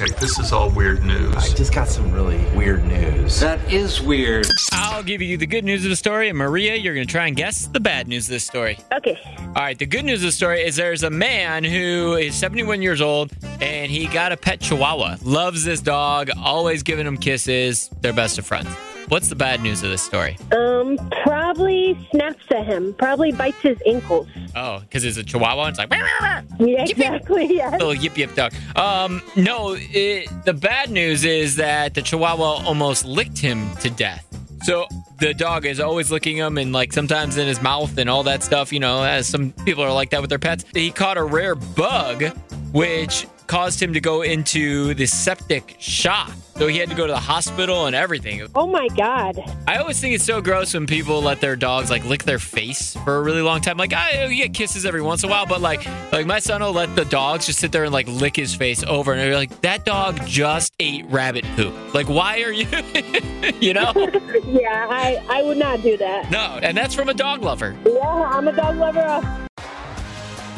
Okay, this is all weird news. I just got some really weird news. That is weird. I'll give you the good news of the story, and Maria, you're going to try and guess the bad news of the story. Okay. All right, the good news of the story is there's a man who is 71 years old and he got a pet chihuahua. Loves this dog, always giving him kisses. They're best of friends. What's the bad news of this story? Um, probably snaps at him. Probably bites his ankles. Oh, because it's a chihuahua. It's like, Yeah, exactly. Yes. little yip yip dog. Um, no, it, the bad news is that the chihuahua almost licked him to death. So the dog is always licking him and like sometimes in his mouth and all that stuff, you know, as some people are like that with their pets. He caught a rare bug, which caused him to go into the septic shock. So he had to go to the hospital and everything. Oh my God. I always think it's so gross when people let their dogs like lick their face for a really long time. Like I you get kisses every once in a while, but like like my son will let the dogs just sit there and like lick his face over, and they're like, that dog just ate rabbit poop. Like why are you, you know? Yeah, I, I would not do that. No, and that's from a dog lover. Yeah, I'm a dog lover.